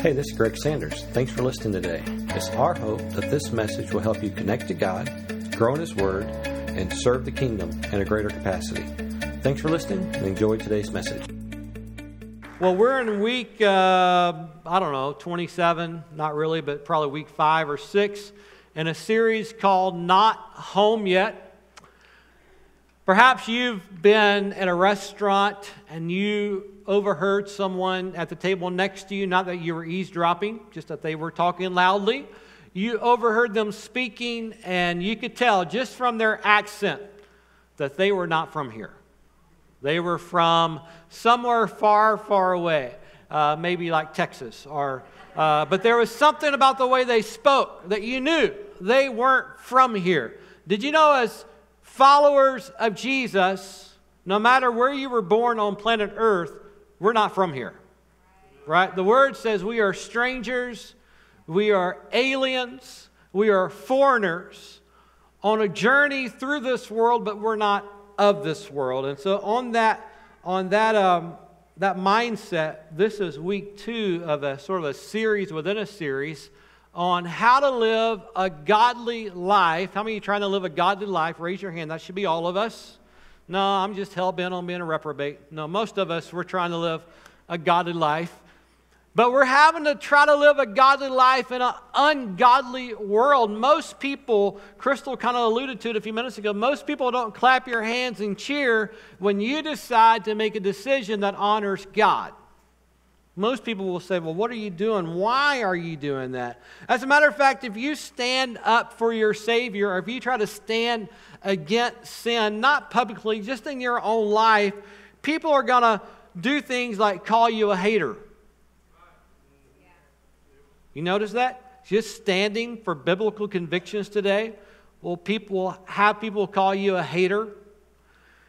Hey, this is Greg Sanders. Thanks for listening today. It's our hope that this message will help you connect to God, grow in His Word, and serve the kingdom in a greater capacity. Thanks for listening and enjoy today's message. Well, we're in week, uh, I don't know, 27, not really, but probably week five or six, in a series called Not Home Yet. Perhaps you've been at a restaurant and you overheard someone at the table next to you, not that you were eavesdropping, just that they were talking loudly. You overheard them speaking, and you could tell just from their accent that they were not from here. They were from somewhere far, far away, uh, maybe like Texas, or, uh, but there was something about the way they spoke that you knew they weren't from here. Did you know, as followers of Jesus, no matter where you were born on planet Earth, we're not from here. Right? The word says we are strangers, we are aliens, we are foreigners on a journey through this world, but we're not of this world. And so on that on that um, that mindset, this is week two of a sort of a series within a series on how to live a godly life. How many of you trying to live a godly life? Raise your hand. That should be all of us. No, I'm just hell bent on being a reprobate. No, most of us, we're trying to live a godly life. But we're having to try to live a godly life in an ungodly world. Most people, Crystal kind of alluded to it a few minutes ago, most people don't clap your hands and cheer when you decide to make a decision that honors God. Most people will say, Well, what are you doing? Why are you doing that? As a matter of fact, if you stand up for your Savior, or if you try to stand against sin, not publicly, just in your own life, people are going to do things like call you a hater. You notice that? Just standing for biblical convictions today, well, people have people call you a hater.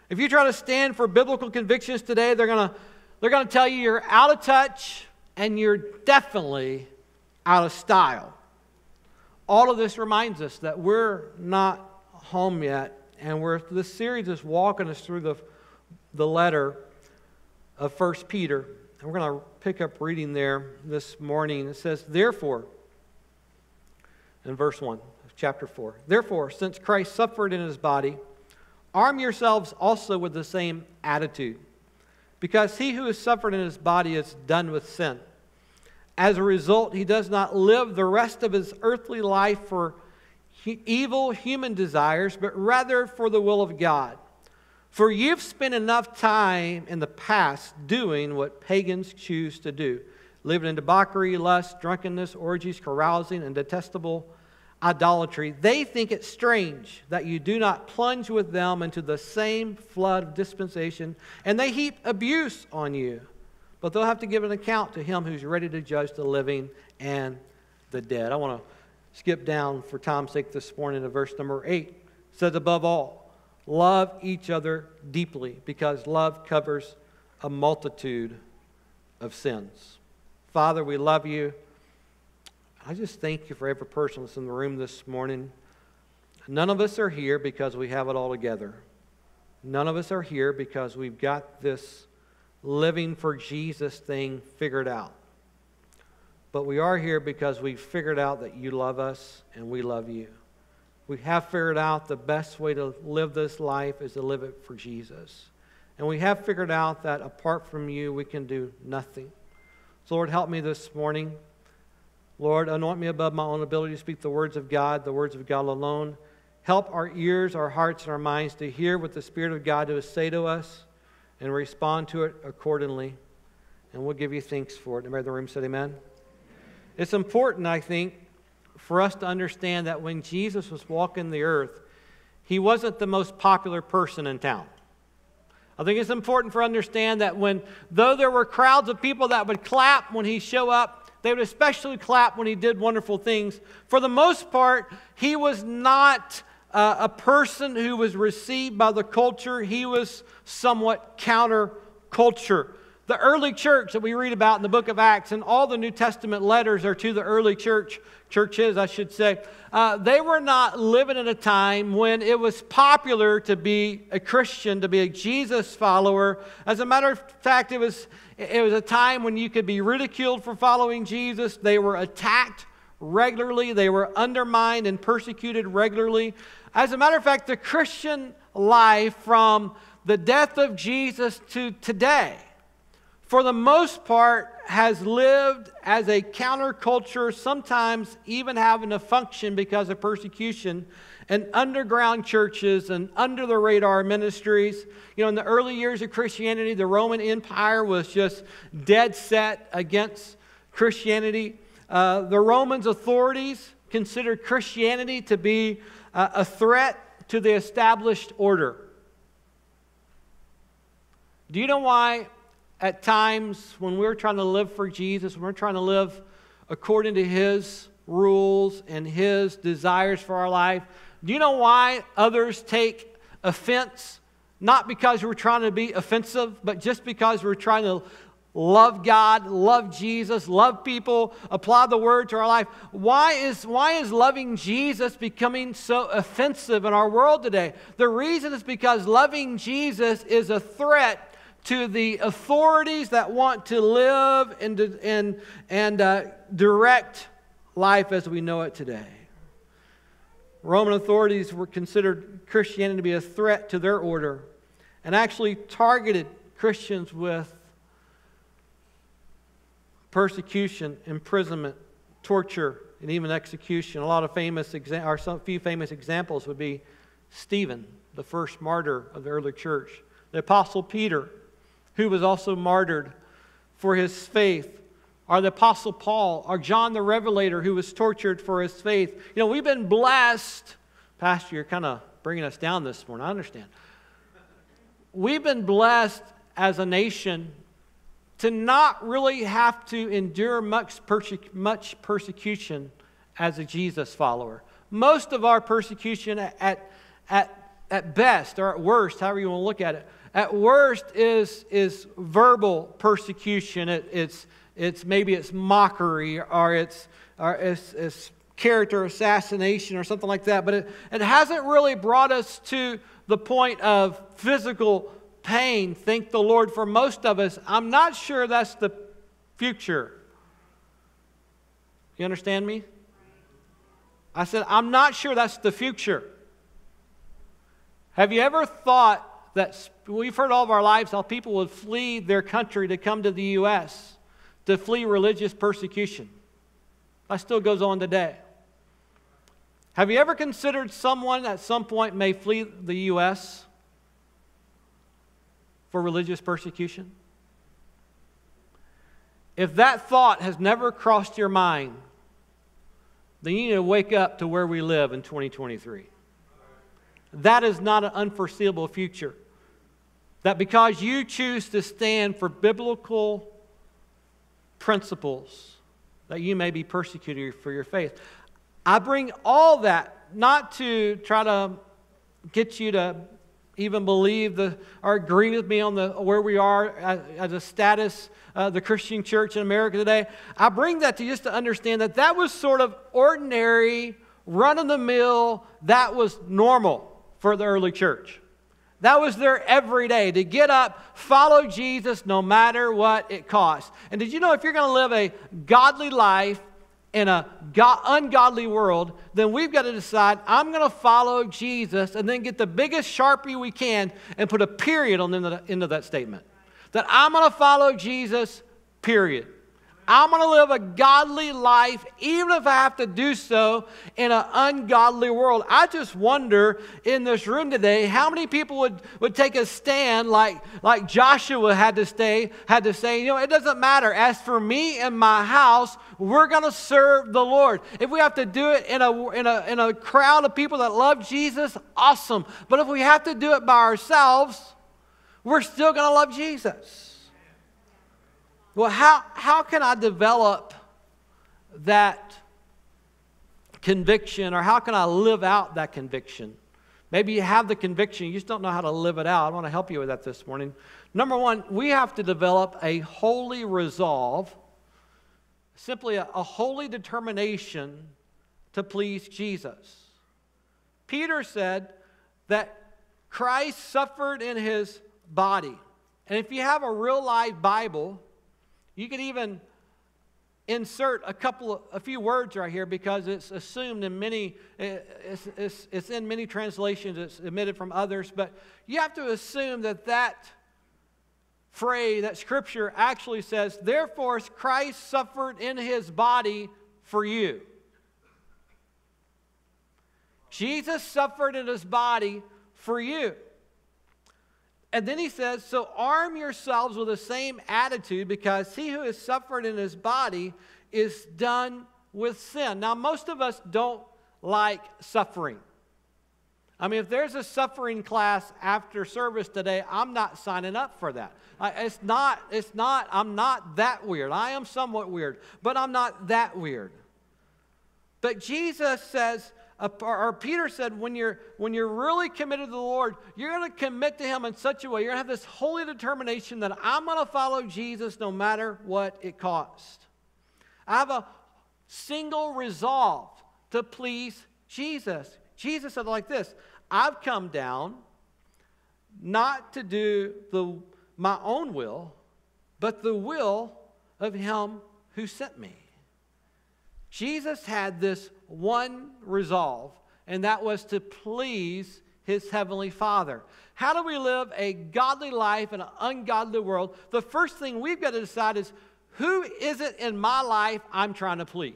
If you try to stand for biblical convictions today, they're going to they're going to tell you you're out of touch and you're definitely out of style. All of this reminds us that we're not home yet, and we're, this series is walking us through the, the letter of 1 Peter. And we're going to pick up reading there this morning. It says, Therefore, in verse 1 of chapter 4, Therefore, since Christ suffered in his body, arm yourselves also with the same attitude, because he who has suffered in his body is done with sin. As a result, he does not live the rest of his earthly life for evil human desires, but rather for the will of God. For you've spent enough time in the past doing what pagans choose to do living in debauchery, lust, drunkenness, orgies, carousing, and detestable idolatry. They think it strange that you do not plunge with them into the same flood of dispensation, and they heap abuse on you. But they'll have to give an account to him who's ready to judge the living and the dead. I want to skip down for time's sake this morning to verse number 8. It says, Above all, love each other deeply because love covers a multitude of sins. Father, we love you. I just thank you for every person that's in the room this morning. None of us are here because we have it all together. None of us are here because we've got this living for Jesus thing figured out. But we are here because we've figured out that you love us and we love you. We have figured out the best way to live this life is to live it for Jesus. And we have figured out that apart from you, we can do nothing. So, Lord, help me this morning. Lord, anoint me above my own ability to speak the words of God, the words of God alone. Help our ears, our hearts, and our minds to hear what the Spirit of God to say to us and respond to it accordingly. And we'll give you thanks for it. Everybody in the room said amen. It's important, I think, for us to understand that when Jesus was walking the earth, he wasn't the most popular person in town. I think it's important for us to understand that when, though there were crowds of people that would clap when he show up, they would especially clap when he did wonderful things. For the most part, he was not uh, a person who was received by the culture. He was somewhat counterculture. The early church that we read about in the book of Acts and all the New Testament letters are to the early church, churches, I should say, uh, they were not living in a time when it was popular to be a Christian, to be a Jesus follower. As a matter of fact, it was, it was a time when you could be ridiculed for following Jesus. They were attacked regularly, they were undermined and persecuted regularly. As a matter of fact, the Christian life from the death of Jesus to today, for the most part, has lived as a counterculture, sometimes even having to function because of persecution, and underground churches and under the radar ministries. You know, in the early years of Christianity, the Roman Empire was just dead set against Christianity. Uh, the Romans' authorities considered Christianity to be uh, a threat to the established order. Do you know why, at times when we're trying to live for Jesus, when we're trying to live according to His rules and His desires for our life, do you know why others take offense? Not because we're trying to be offensive, but just because we're trying to love God, love Jesus, love people, apply the word to our life. Why is, why is loving Jesus becoming so offensive in our world today? The reason is because loving Jesus is a threat to the authorities that want to live and, and, and uh, direct life as we know it today. Roman authorities were considered Christianity to be a threat to their order and actually targeted Christians with persecution, imprisonment, torture, and even execution. A lot of famous, exa- or some few famous examples would be Stephen, the first martyr of the early church, the Apostle Peter, who was also martyred for his faith, or the Apostle Paul, or John the Revelator, who was tortured for his faith. You know, we've been blessed. Pastor, you're kind of bringing us down this morning. I understand. We've been blessed as a nation to not really have to endure much, perse- much persecution as a Jesus follower. Most of our persecution, at, at, at best or at worst, however you want to look at it, at worst is, is verbal persecution. It, it's, it's maybe it's mockery or it's, or it's, it's character assassination or something like that. But it, it hasn't really brought us to the point of physical pain, thank the Lord for most of us. I'm not sure that's the future. You understand me? I said, I'm not sure that's the future. Have you ever thought that we've heard all of our lives how people would flee their country to come to the U.S. to flee religious persecution? That still goes on today. Have you ever considered someone at some point may flee the U.S.? for religious persecution? If that thought has never crossed your mind, then you need to wake up to where we live in 2023. That is not an unforeseeable future. That because you choose to stand for biblical principles, that you may be persecuted for your faith. I bring all that not to try to get you to even believe the, or agree with me on the, where we are as, a status, uh, the Christian church in America today. I bring that to just to understand that that was sort of ordinary, run of the mill, that was normal for the early church. That was their everyday to get up, follow Jesus no matter what it costs. And did you know if you're going to live a godly life, in a God, ungodly world, then we've got to decide I'm going to follow Jesus and then get the biggest sharpie we can and put a period on the end of, the, end of that statement. That I'm going to follow Jesus, period. I'm going to live a godly life, even if I have to do so in an ungodly world. I just wonder in this room today how many people would, would take a stand like, like Joshua had to stay, had to say, you know, it doesn't matter. As for me and my house, we're going to serve the Lord. If we have to do it in a, in, a, in a crowd of people that love Jesus, awesome. But if we have to do it by ourselves, we're still going to love Jesus. Well, how, how can I develop that conviction or how can I live out that conviction? Maybe you have the conviction, you just don't know how to live it out. I want to help you with that this morning. Number one, we have to develop a holy resolve, simply a, a holy determination to please Jesus. Peter said that Christ suffered in his body. And if you have a real life Bible, you could even insert a couple a few words right here because it's assumed in many eh, it's, it's, it's in many translations it's omitted from others but you have to assume that that phrase that scripture actually says therefore christ suffered in his body for you. Jesus suffered in his body for you and then he says, So arm yourselves with the same attitude because he who has suffered in his body is done with sin. Now, most of us don't like suffering. I mean, if there's a suffering class after service today, I'm not signing up for that. It's not, it's not, I'm not that weird. I am somewhat weird, but I'm not that weird. But Jesus says, or Peter said, when you're, when you're really committed to the Lord, you're going to commit to Him in such a way, you're going to have this holy determination that I'm going to follow Jesus no matter what it costs. I have a single resolve to please Jesus. Jesus said like this I've come down not to do the, my own will, but the will of Him who sent me. Jesus had this one resolve, and that was to please his heavenly Father. How do we live a godly life in an ungodly world? The first thing we've got to decide is who is it in my life I'm trying to please?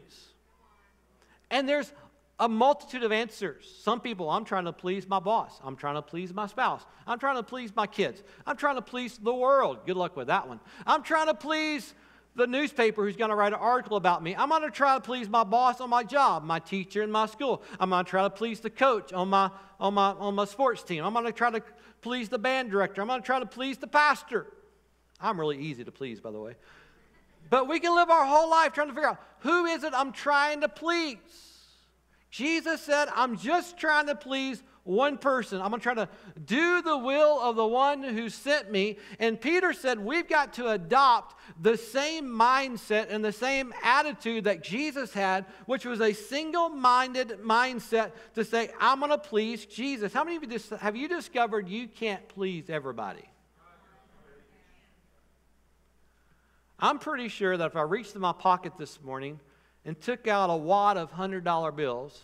And there's a multitude of answers. Some people, I'm trying to please my boss. I'm trying to please my spouse. I'm trying to please my kids. I'm trying to please the world. Good luck with that one. I'm trying to please the newspaper who's going to write an article about me. I'm going to try to please my boss on my job, my teacher in my school. I'm going to try to please the coach on my, on my, on my sports team. I'm going to try to please the band director. I'm going to try to please the pastor. I'm really easy to please, by the way. But we can live our whole life trying to figure out who is it I'm trying to please. Jesus said, I'm just trying to please one person. I'm going to try to do the will of the one who sent me. And Peter said, We've got to adopt the same mindset and the same attitude that Jesus had, which was a single minded mindset to say, I'm going to please Jesus. How many of you have you discovered you can't please everybody? I'm pretty sure that if I reached in my pocket this morning and took out a wad of $100 bills,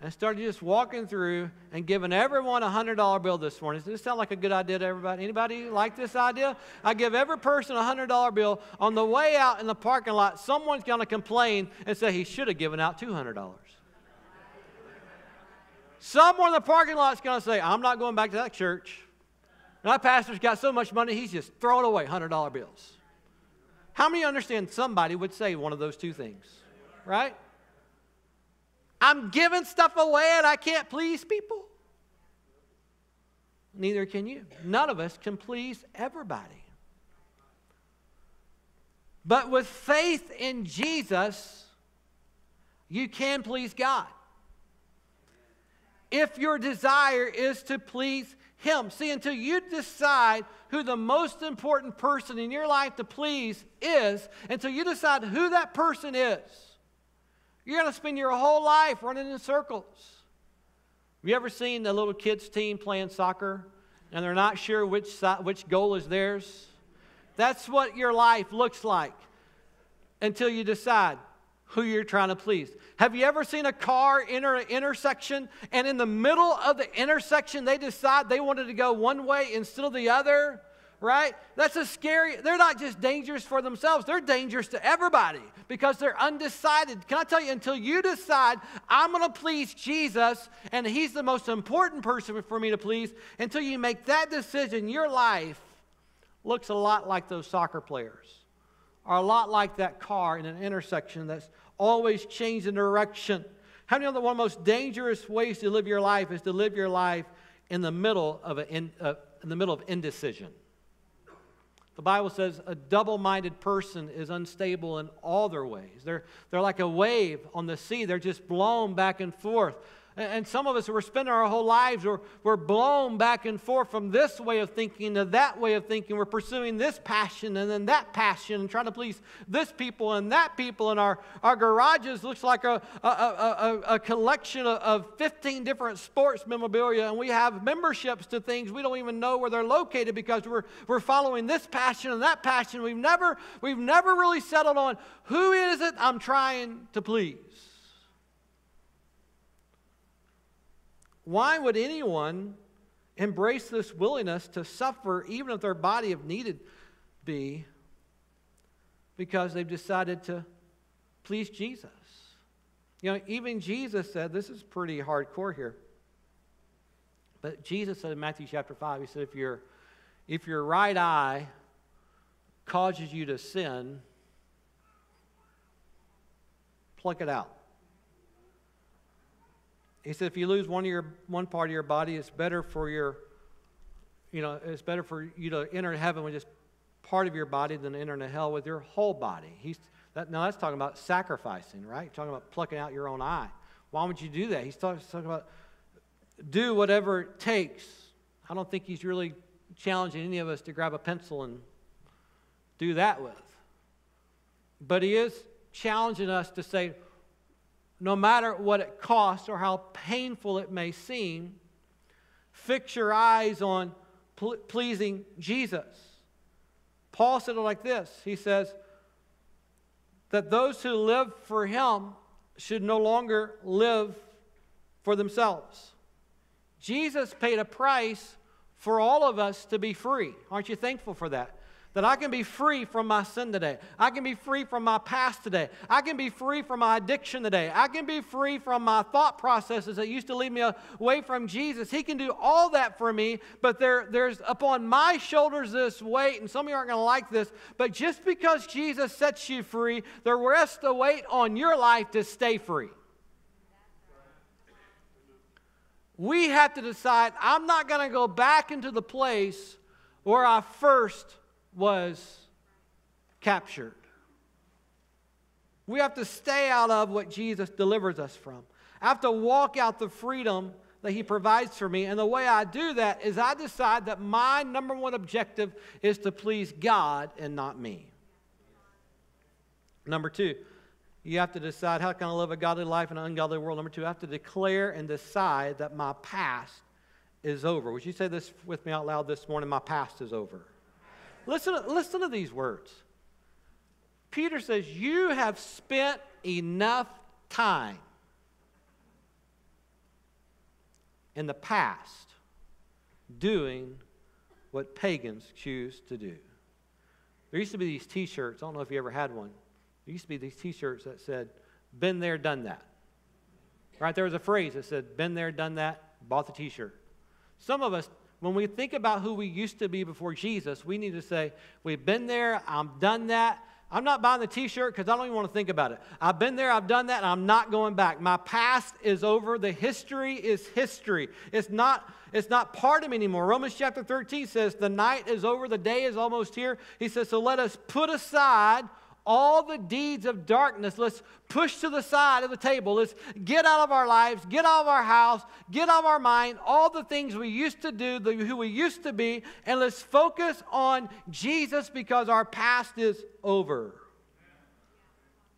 and started just walking through and giving everyone a hundred dollar bill this morning. Does this sound like a good idea to everybody? Anybody like this idea? I give every person a hundred dollar bill. On the way out in the parking lot, someone's going to complain and say he should have given out two hundred dollars. Someone in the parking lot is going to say, I'm not going back to that church. My pastor's got so much money, he's just throwing away $100 bills. How many understand somebody would say one of those two things? Right? I'm giving stuff away and I can't please people. Neither can you. None of us can please everybody. But with faith in Jesus, you can please God. If your desire is to please Him. See, until you decide who the most important person in your life to please is, until you decide who that person is, you're going to spend your whole life running in circles. Have you ever seen the little kids' team playing soccer and they're not sure which, which goal is theirs? That's what your life looks like until you decide who you're trying to please. Have you ever seen a car enter an intersection and in the middle of the intersection they decide they wanted to go one way instead of the other? Right? That's a scary, they're not just dangerous for themselves, they're dangerous to everybody because they're undecided. Can I tell you, until you decide, I'm going to please Jesus and he's the most important person for me to please, until you make that decision, your life looks a lot like those soccer players, or a lot like that car in an intersection that's always changing direction. How you know that one of the most dangerous ways to live your life is to live your life in the middle of, in, uh, in the middle of indecision? The Bible says a double minded person is unstable in all their ways. They're, they're like a wave on the sea, they're just blown back and forth. And some of us, we're spending our whole lives, we're, we're blown back and forth from this way of thinking to that way of thinking. We're pursuing this passion and then that passion and trying to please this people and that people. And our, our garages looks like a, a, a, a collection of, of 15 different sports memorabilia. And we have memberships to things we don't even know where they're located because we're, we're following this passion and that passion. We've never, we've never really settled on who is it I'm trying to please. Why would anyone embrace this willingness to suffer, even if their body if needed be, because they've decided to please Jesus? You know, even Jesus said, this is pretty hardcore here. But Jesus said in Matthew chapter 5, he said, if your, if your right eye causes you to sin, pluck it out. He said, if you lose one of your one part of your body, it's better for your, you know, it's better for you to enter heaven with just part of your body than enter into hell with your whole body. He's that, now that's talking about sacrificing, right? Talking about plucking out your own eye. Why would you do that? He's talking, talking about do whatever it takes. I don't think he's really challenging any of us to grab a pencil and do that with. But he is challenging us to say, no matter what it costs or how painful it may seem, fix your eyes on pleasing Jesus. Paul said it like this He says, that those who live for him should no longer live for themselves. Jesus paid a price for all of us to be free. Aren't you thankful for that? That I can be free from my sin today. I can be free from my past today. I can be free from my addiction today. I can be free from my thought processes that used to lead me away from Jesus. He can do all that for me, but there, there's upon my shoulders this weight, and some of you aren't going to like this, but just because Jesus sets you free, there rests a weight on your life to stay free. We have to decide I'm not going to go back into the place where I first was captured. We have to stay out of what Jesus delivers us from. I have to walk out the freedom that He provides for me. And the way I do that is I decide that my number one objective is to please God and not me. Number two, you have to decide how can I live a godly life in an ungodly world. Number two, I have to declare and decide that my past is over. Would you say this with me out loud this morning? My past is over. Listen, listen to these words. Peter says, You have spent enough time in the past doing what pagans choose to do. There used to be these t shirts. I don't know if you ever had one. There used to be these t shirts that said, Been there, done that. Right? There was a phrase that said, Been there, done that, bought the t shirt. Some of us when we think about who we used to be before Jesus, we need to say, We've been there, I've done that. I'm not buying the t shirt because I don't even want to think about it. I've been there, I've done that, and I'm not going back. My past is over. The history is history. It's not, it's not part of me anymore. Romans chapter 13 says, The night is over, the day is almost here. He says, So let us put aside all the deeds of darkness, let's push to the side of the table. Let's get out of our lives, get out of our house, get out of our mind, all the things we used to do, the, who we used to be, and let's focus on Jesus because our past is over.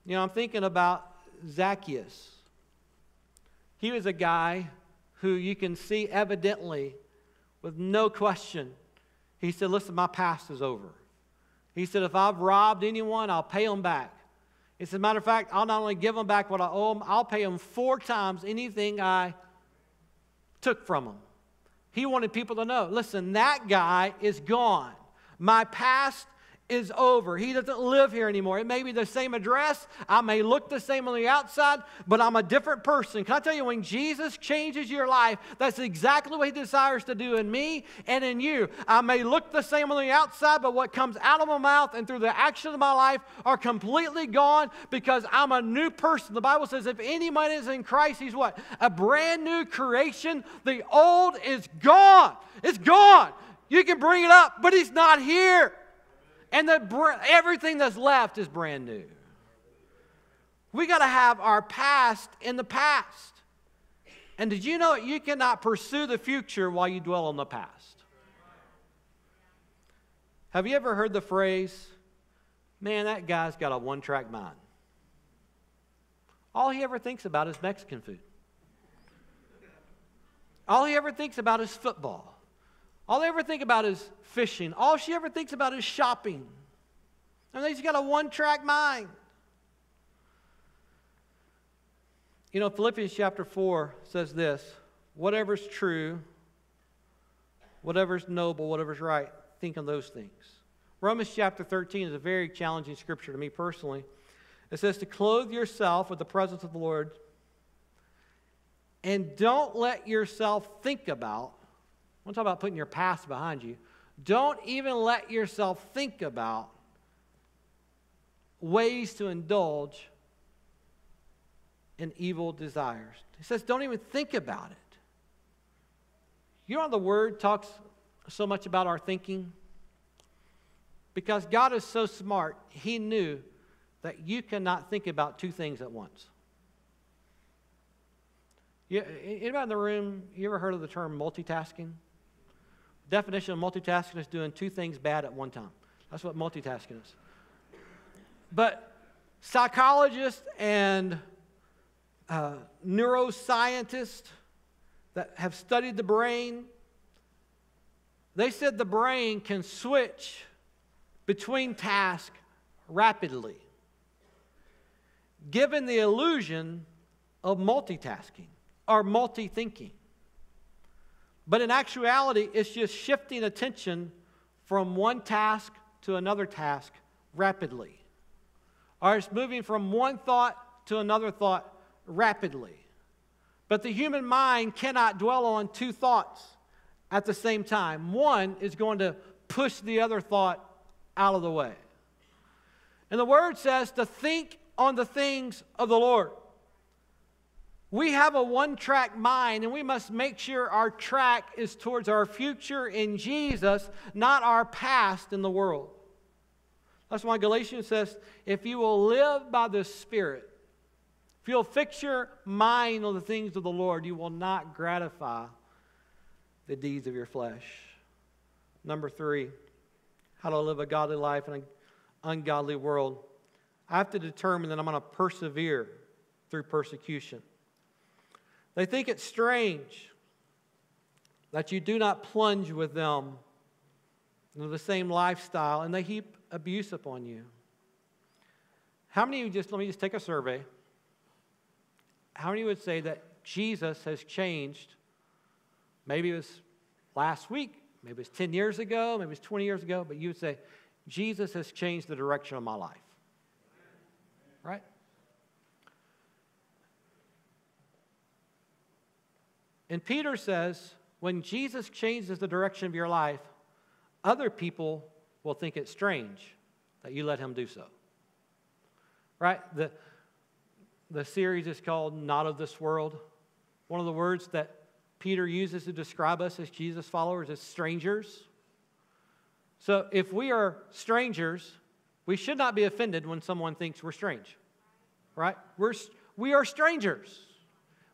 You know, I'm thinking about Zacchaeus. He was a guy who you can see evidently, with no question, he said, Listen, my past is over. He said, If I've robbed anyone, I'll pay them back. He said, Matter of fact, I'll not only give them back what I owe them, I'll pay them four times anything I took from them. He wanted people to know listen, that guy is gone. My past is over. He doesn't live here anymore. It may be the same address. I may look the same on the outside, but I'm a different person. Can I tell you, when Jesus changes your life, that's exactly what He desires to do in me and in you. I may look the same on the outside, but what comes out of my mouth and through the action of my life are completely gone because I'm a new person. The Bible says if anyone is in Christ, he's what? A brand new creation. The old is gone. It's gone. You can bring it up, but he's not here and the, everything that's left is brand new. We got to have our past in the past. And did you know you cannot pursue the future while you dwell on the past? Have you ever heard the phrase, man, that guy's got a one track mind? All he ever thinks about is Mexican food. All he ever thinks about is football. All they ever think about is fishing. All she ever thinks about is shopping. And she's got a one track mind. You know, Philippians chapter 4 says this whatever's true, whatever's noble, whatever's right, think on those things. Romans chapter 13 is a very challenging scripture to me personally. It says to clothe yourself with the presence of the Lord and don't let yourself think about, want to talk about putting your past behind you. Don't even let yourself think about ways to indulge in evil desires. He says, don't even think about it. You know, how the word talks so much about our thinking? Because God is so smart, He knew that you cannot think about two things at once. You, anybody in the room, you ever heard of the term multitasking? Definition of multitasking is doing two things bad at one time. That's what multitasking is. But psychologists and uh, neuroscientists that have studied the brain, they said the brain can switch between tasks rapidly, given the illusion of multitasking or multi thinking. But in actuality, it's just shifting attention from one task to another task rapidly. Or it's moving from one thought to another thought rapidly. But the human mind cannot dwell on two thoughts at the same time. One is going to push the other thought out of the way. And the word says to think on the things of the Lord. We have a one track mind, and we must make sure our track is towards our future in Jesus, not our past in the world. That's why Galatians says, if you will live by the Spirit, if you'll fix your mind on the things of the Lord, you will not gratify the deeds of your flesh. Number three, how to live a godly life in an ungodly world. I have to determine that I'm going to persevere through persecution. They think it's strange that you do not plunge with them into the same lifestyle and they heap abuse upon you. How many of you just, let me just take a survey. How many would say that Jesus has changed? Maybe it was last week, maybe it was 10 years ago, maybe it was 20 years ago, but you would say, Jesus has changed the direction of my life. Right? And Peter says, when Jesus changes the direction of your life, other people will think it's strange that you let him do so. Right? The, the series is called Not of This World. One of the words that Peter uses to describe us as Jesus followers is strangers. So if we are strangers, we should not be offended when someone thinks we're strange. Right? We're, we are strangers.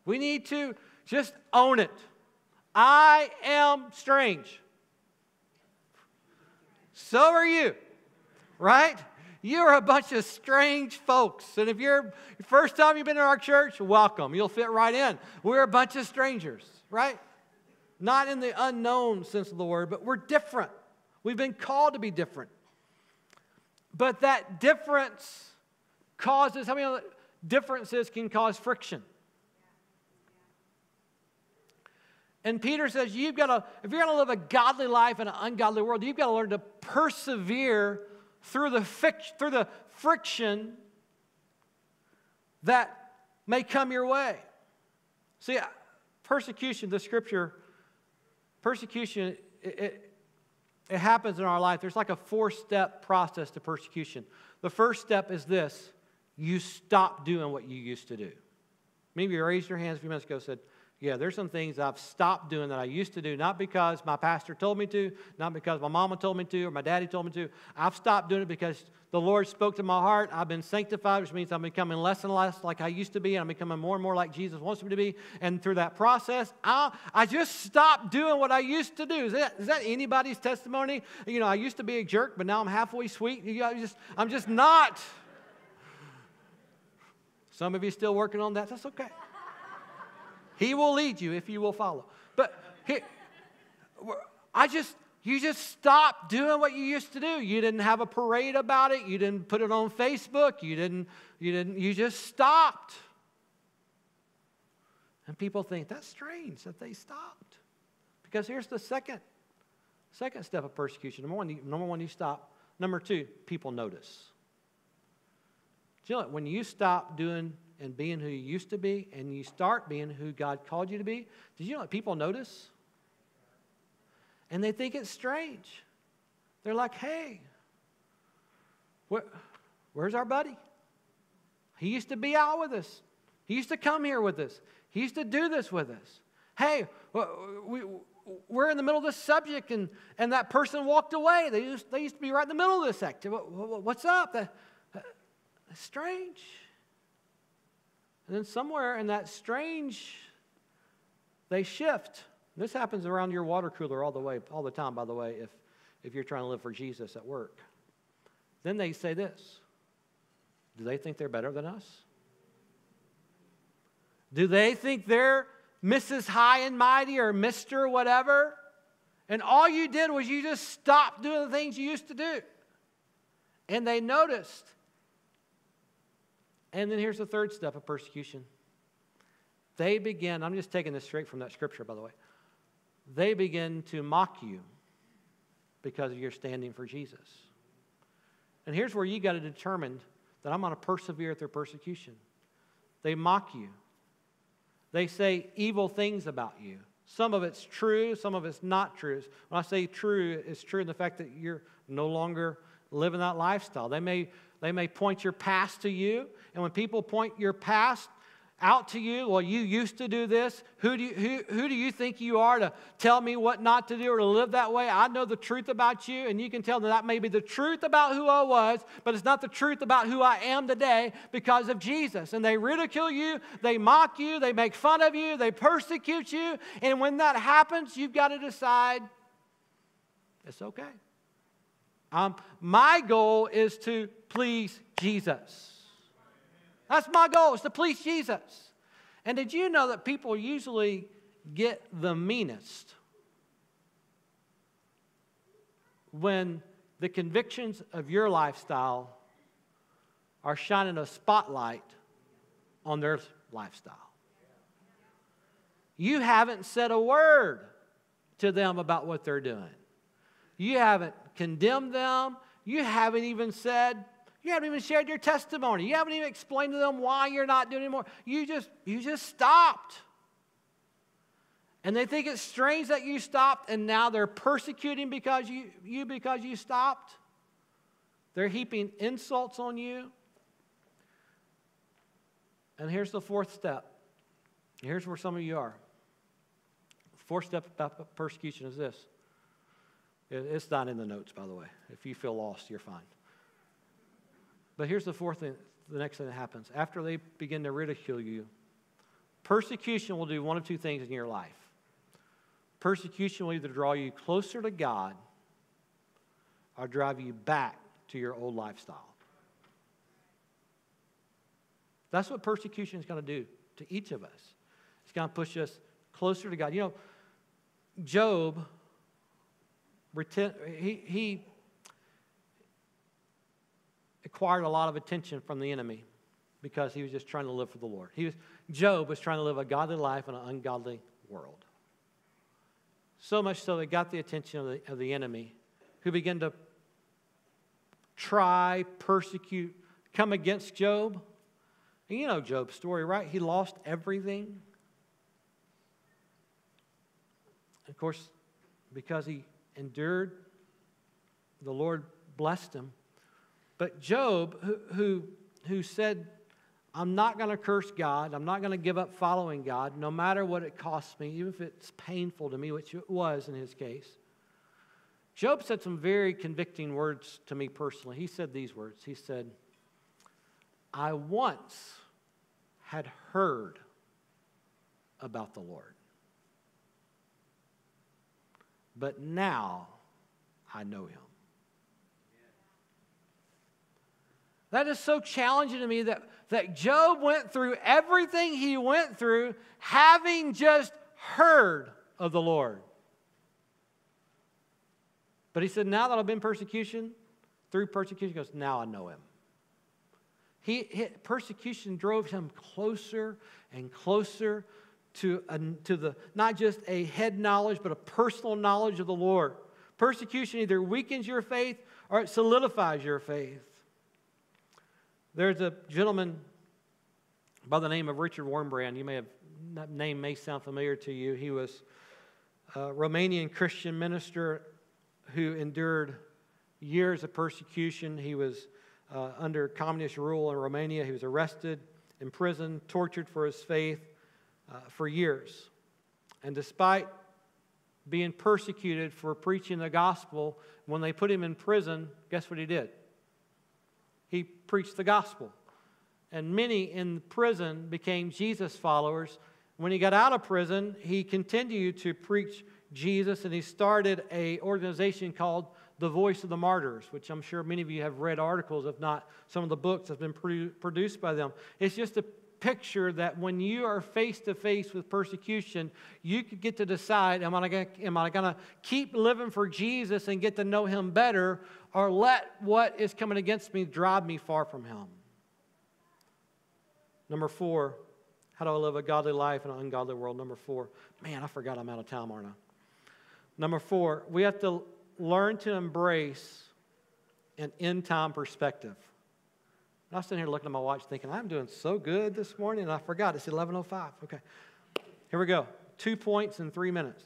We need to just own it. I am strange. So are you. Right? You're a bunch of strange folks. And if you're first time you've been in our church, welcome. You'll fit right in. We're a bunch of strangers, right? Not in the unknown sense of the word, but we're different. We've been called to be different. But that difference causes, how many differences can cause friction? And Peter says, you've got to, if you're going to live a godly life in an ungodly world, you've got to learn to persevere through the, through the friction that may come your way. See, persecution, the scripture, persecution, it, it, it happens in our life. There's like a four step process to persecution. The first step is this you stop doing what you used to do. Maybe you raised your hands a few minutes ago and said, Yeah, there's some things I've stopped doing that I used to do, not because my pastor told me to, not because my mama told me to, or my daddy told me to. I've stopped doing it because the Lord spoke to my heart. I've been sanctified, which means I'm becoming less and less like I used to be, and I'm becoming more and more like Jesus wants me to be. And through that process, I, I just stopped doing what I used to do. Is that, is that anybody's testimony? You know, I used to be a jerk, but now I'm halfway sweet. You know, just, I'm just not. Some of you still working on that. That's okay. He will lead you if you will follow. But here, I just, you just stopped doing what you used to do. You didn't have a parade about it. You didn't put it on Facebook. You didn't, you didn't, you just stopped. And people think that's strange that they stopped. Because here's the second, second step of persecution. Number one, you, number one, you stop. Number two, people notice. Know, when you stop doing and being who you used to be and you start being who God called you to be, did you know that people notice? And they think it's strange. They're like, hey, where, where's our buddy? He used to be out with us. He used to come here with us. He used to do this with us. Hey, we, we're in the middle of this subject and, and that person walked away. They used, they used to be right in the middle of this activity. What's up? That, strange. And then somewhere in that strange, they shift. This happens around your water cooler all the way, all the time, by the way, if, if you're trying to live for Jesus at work. Then they say this Do they think they're better than us? Do they think they're Mrs. High and Mighty or Mr. Whatever? And all you did was you just stopped doing the things you used to do. And they noticed and then here's the third step of persecution. They begin, I'm just taking this straight from that scripture, by the way. They begin to mock you because you're standing for Jesus. And here's where you got to determine that I'm going to persevere through persecution. They mock you, they say evil things about you. Some of it's true, some of it's not true. When I say true, it's true in the fact that you're no longer living that lifestyle. They may they may point your past to you. And when people point your past out to you, well, you used to do this. Who do you, who, who do you think you are to tell me what not to do or to live that way? I know the truth about you, and you can tell that that may be the truth about who I was, but it's not the truth about who I am today because of Jesus. And they ridicule you, they mock you, they make fun of you, they persecute you. And when that happens, you've got to decide it's okay. Um, my goal is to please Jesus. That's my goal, is to please Jesus. And did you know that people usually get the meanest when the convictions of your lifestyle are shining a spotlight on their lifestyle? You haven't said a word to them about what they're doing. You haven't condemned them. You haven't even said, you haven't even shared your testimony. You haven't even explained to them why you're not doing anymore. You just you just stopped. And they think it's strange that you stopped and now they're persecuting because you, you because you stopped. They're heaping insults on you. And here's the fourth step. Here's where some of you are. Fourth step about persecution is this it's not in the notes, by the way. If you feel lost, you're fine. But here's the fourth thing, the next thing that happens. After they begin to ridicule you, persecution will do one of two things in your life. Persecution will either draw you closer to God or drive you back to your old lifestyle. That's what persecution is going to do to each of us. It's going to push us closer to God. You know, Job he, he acquired a lot of attention from the enemy because he was just trying to live for the Lord. He was, Job was trying to live a godly life in an ungodly world. So much so that got the attention of the, of the enemy, who began to try, persecute, come against Job. And you know Job's story, right? He lost everything. Of course, because he endured. The Lord blessed him. But Job, who, who, who said, I'm not going to curse God. I'm not going to give up following God, no matter what it costs me, even if it's painful to me, which it was in his case. Job said some very convicting words to me personally. He said these words He said, I once had heard about the Lord, but now I know him. That is so challenging to me that, that Job went through everything he went through having just heard of the Lord. But he said, Now that I've been persecution, through persecution, goes, Now I know him. He, he, persecution drove him closer and closer to, a, to the not just a head knowledge, but a personal knowledge of the Lord. Persecution either weakens your faith or it solidifies your faith. There's a gentleman by the name of Richard Wurmbrand. You may have that name may sound familiar to you. He was a Romanian Christian minister who endured years of persecution. He was uh, under communist rule in Romania. He was arrested, imprisoned, tortured for his faith uh, for years. And despite being persecuted for preaching the gospel, when they put him in prison, guess what he did? He preached the gospel. And many in prison became Jesus followers. When he got out of prison, he continued to preach Jesus and he started a organization called the Voice of the Martyrs, which I'm sure many of you have read articles, if not some of the books that have been produced by them. It's just a picture that when you are face to face with persecution, you could get to decide am I going to keep living for Jesus and get to know him better, or let what is coming against me drive me far from him? Number four, how do I live a godly life in an ungodly world? Number four, man, I forgot I'm out of time, aren't I? Number four, we have to learn to embrace an end time perspective. I was sitting here looking at my watch thinking, I'm doing so good this morning, and I forgot it's 11.05. Okay. Here we go. Two points in three minutes.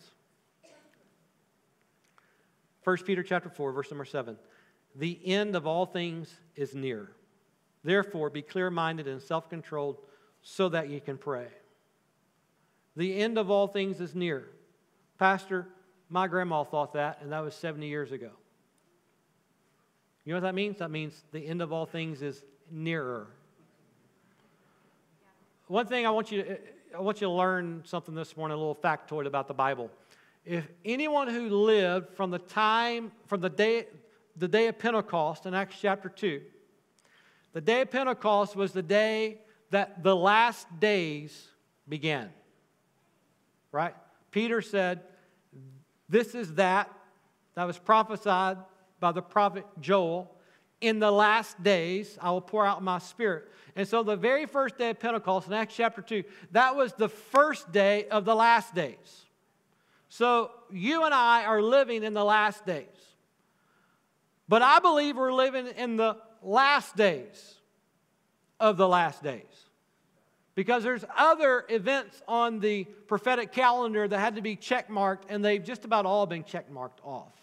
1 Peter chapter 4, verse number 7. The end of all things is near. Therefore, be clear minded and self controlled so that you can pray. The end of all things is near. Pastor, my grandma thought that, and that was 70 years ago. You know what that means? That means the end of all things is nearer. One thing I want you to, I want you to learn something this morning, a little factoid about the Bible. If anyone who lived from the time, from the day, the day of Pentecost in Acts chapter 2, the day of Pentecost was the day that the last days began. Right? Peter said, This is that that was prophesied by the prophet Joel in the last days I will pour out my spirit. And so the very first day of Pentecost in Acts chapter 2, that was the first day of the last days. So you and I are living in the last days. But I believe we're living in the last days of the last days. Because there's other events on the prophetic calendar that had to be checkmarked, and they've just about all been checkmarked off.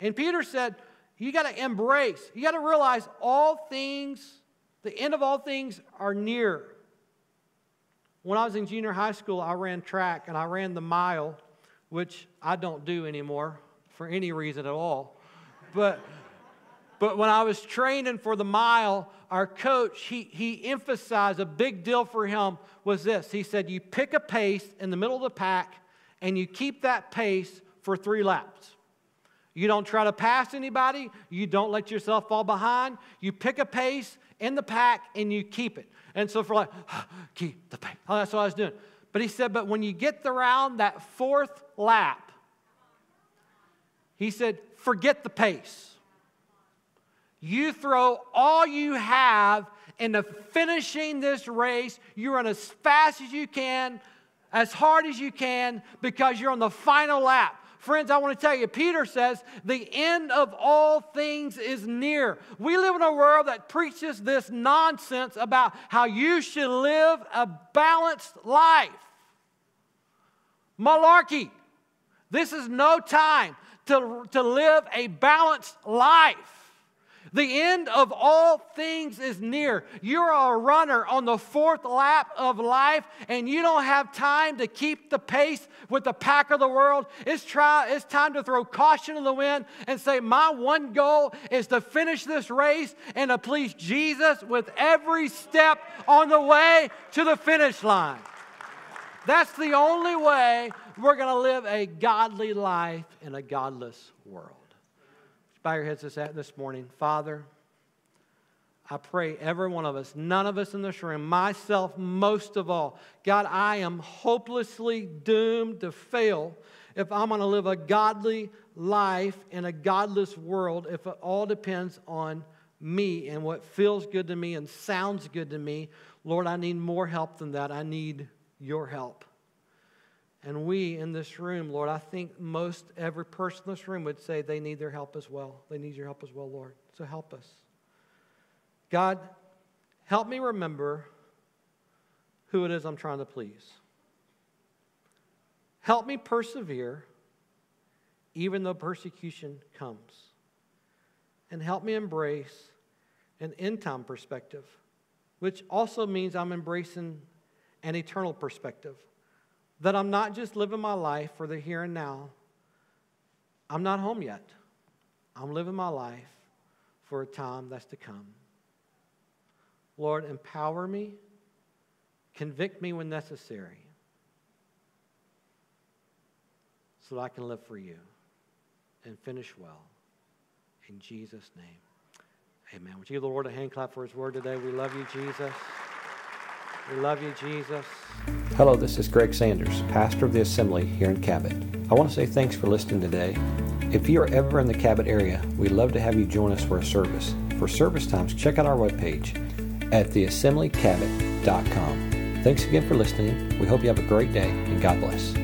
And Peter said, you got to embrace, you got to realize all things, the end of all things are near. When I was in junior high school, I ran track and I ran the mile, which I don't do anymore for any reason at all. But, but when I was training for the mile, our coach, he, he emphasized a big deal for him was this. He said, You pick a pace in the middle of the pack and you keep that pace for three laps. You don't try to pass anybody. You don't let yourself fall behind. You pick a pace in the pack and you keep it. And so for like, keep the pace. Oh, that's what I was doing. But he said, but when you get around that fourth lap, he said, forget the pace. You throw all you have into finishing this race. You run as fast as you can, as hard as you can, because you're on the final lap. Friends, I want to tell you, Peter says, the end of all things is near. We live in a world that preaches this nonsense about how you should live a balanced life. Malarkey. This is no time to, to live a balanced life. The end of all things is near. You're a runner on the fourth lap of life, and you don't have time to keep the pace with the pack of the world. It's, try, it's time to throw caution to the wind and say, My one goal is to finish this race and to please Jesus with every step on the way to the finish line. That's the only way we're going to live a godly life in a godless world. Bow your heads this, morning. Father, I pray every one of us, none of us in this room, myself most of all, God, I am hopelessly doomed to fail if I'm going to live a godly life in a godless world, if it all depends on me and what feels good to me and sounds good to me. Lord, I need more help than that. I need your help. And we in this room, Lord, I think most every person in this room would say they need their help as well. They need your help as well, Lord. So help us. God, help me remember who it is I'm trying to please. Help me persevere even though persecution comes. And help me embrace an end time perspective, which also means I'm embracing an eternal perspective. That I'm not just living my life for the here and now. I'm not home yet. I'm living my life for a time that's to come. Lord, empower me, convict me when necessary, so that I can live for you and finish well. In Jesus' name, amen. Would you give the Lord a hand clap for his word today? We love you, Jesus. We love you, Jesus. Hello, this is Greg Sanders, pastor of the Assembly here in Cabot. I want to say thanks for listening today. If you are ever in the Cabot area, we'd love to have you join us for a service. For service times, check out our webpage at theassemblycabot.com. Thanks again for listening. We hope you have a great day and God bless.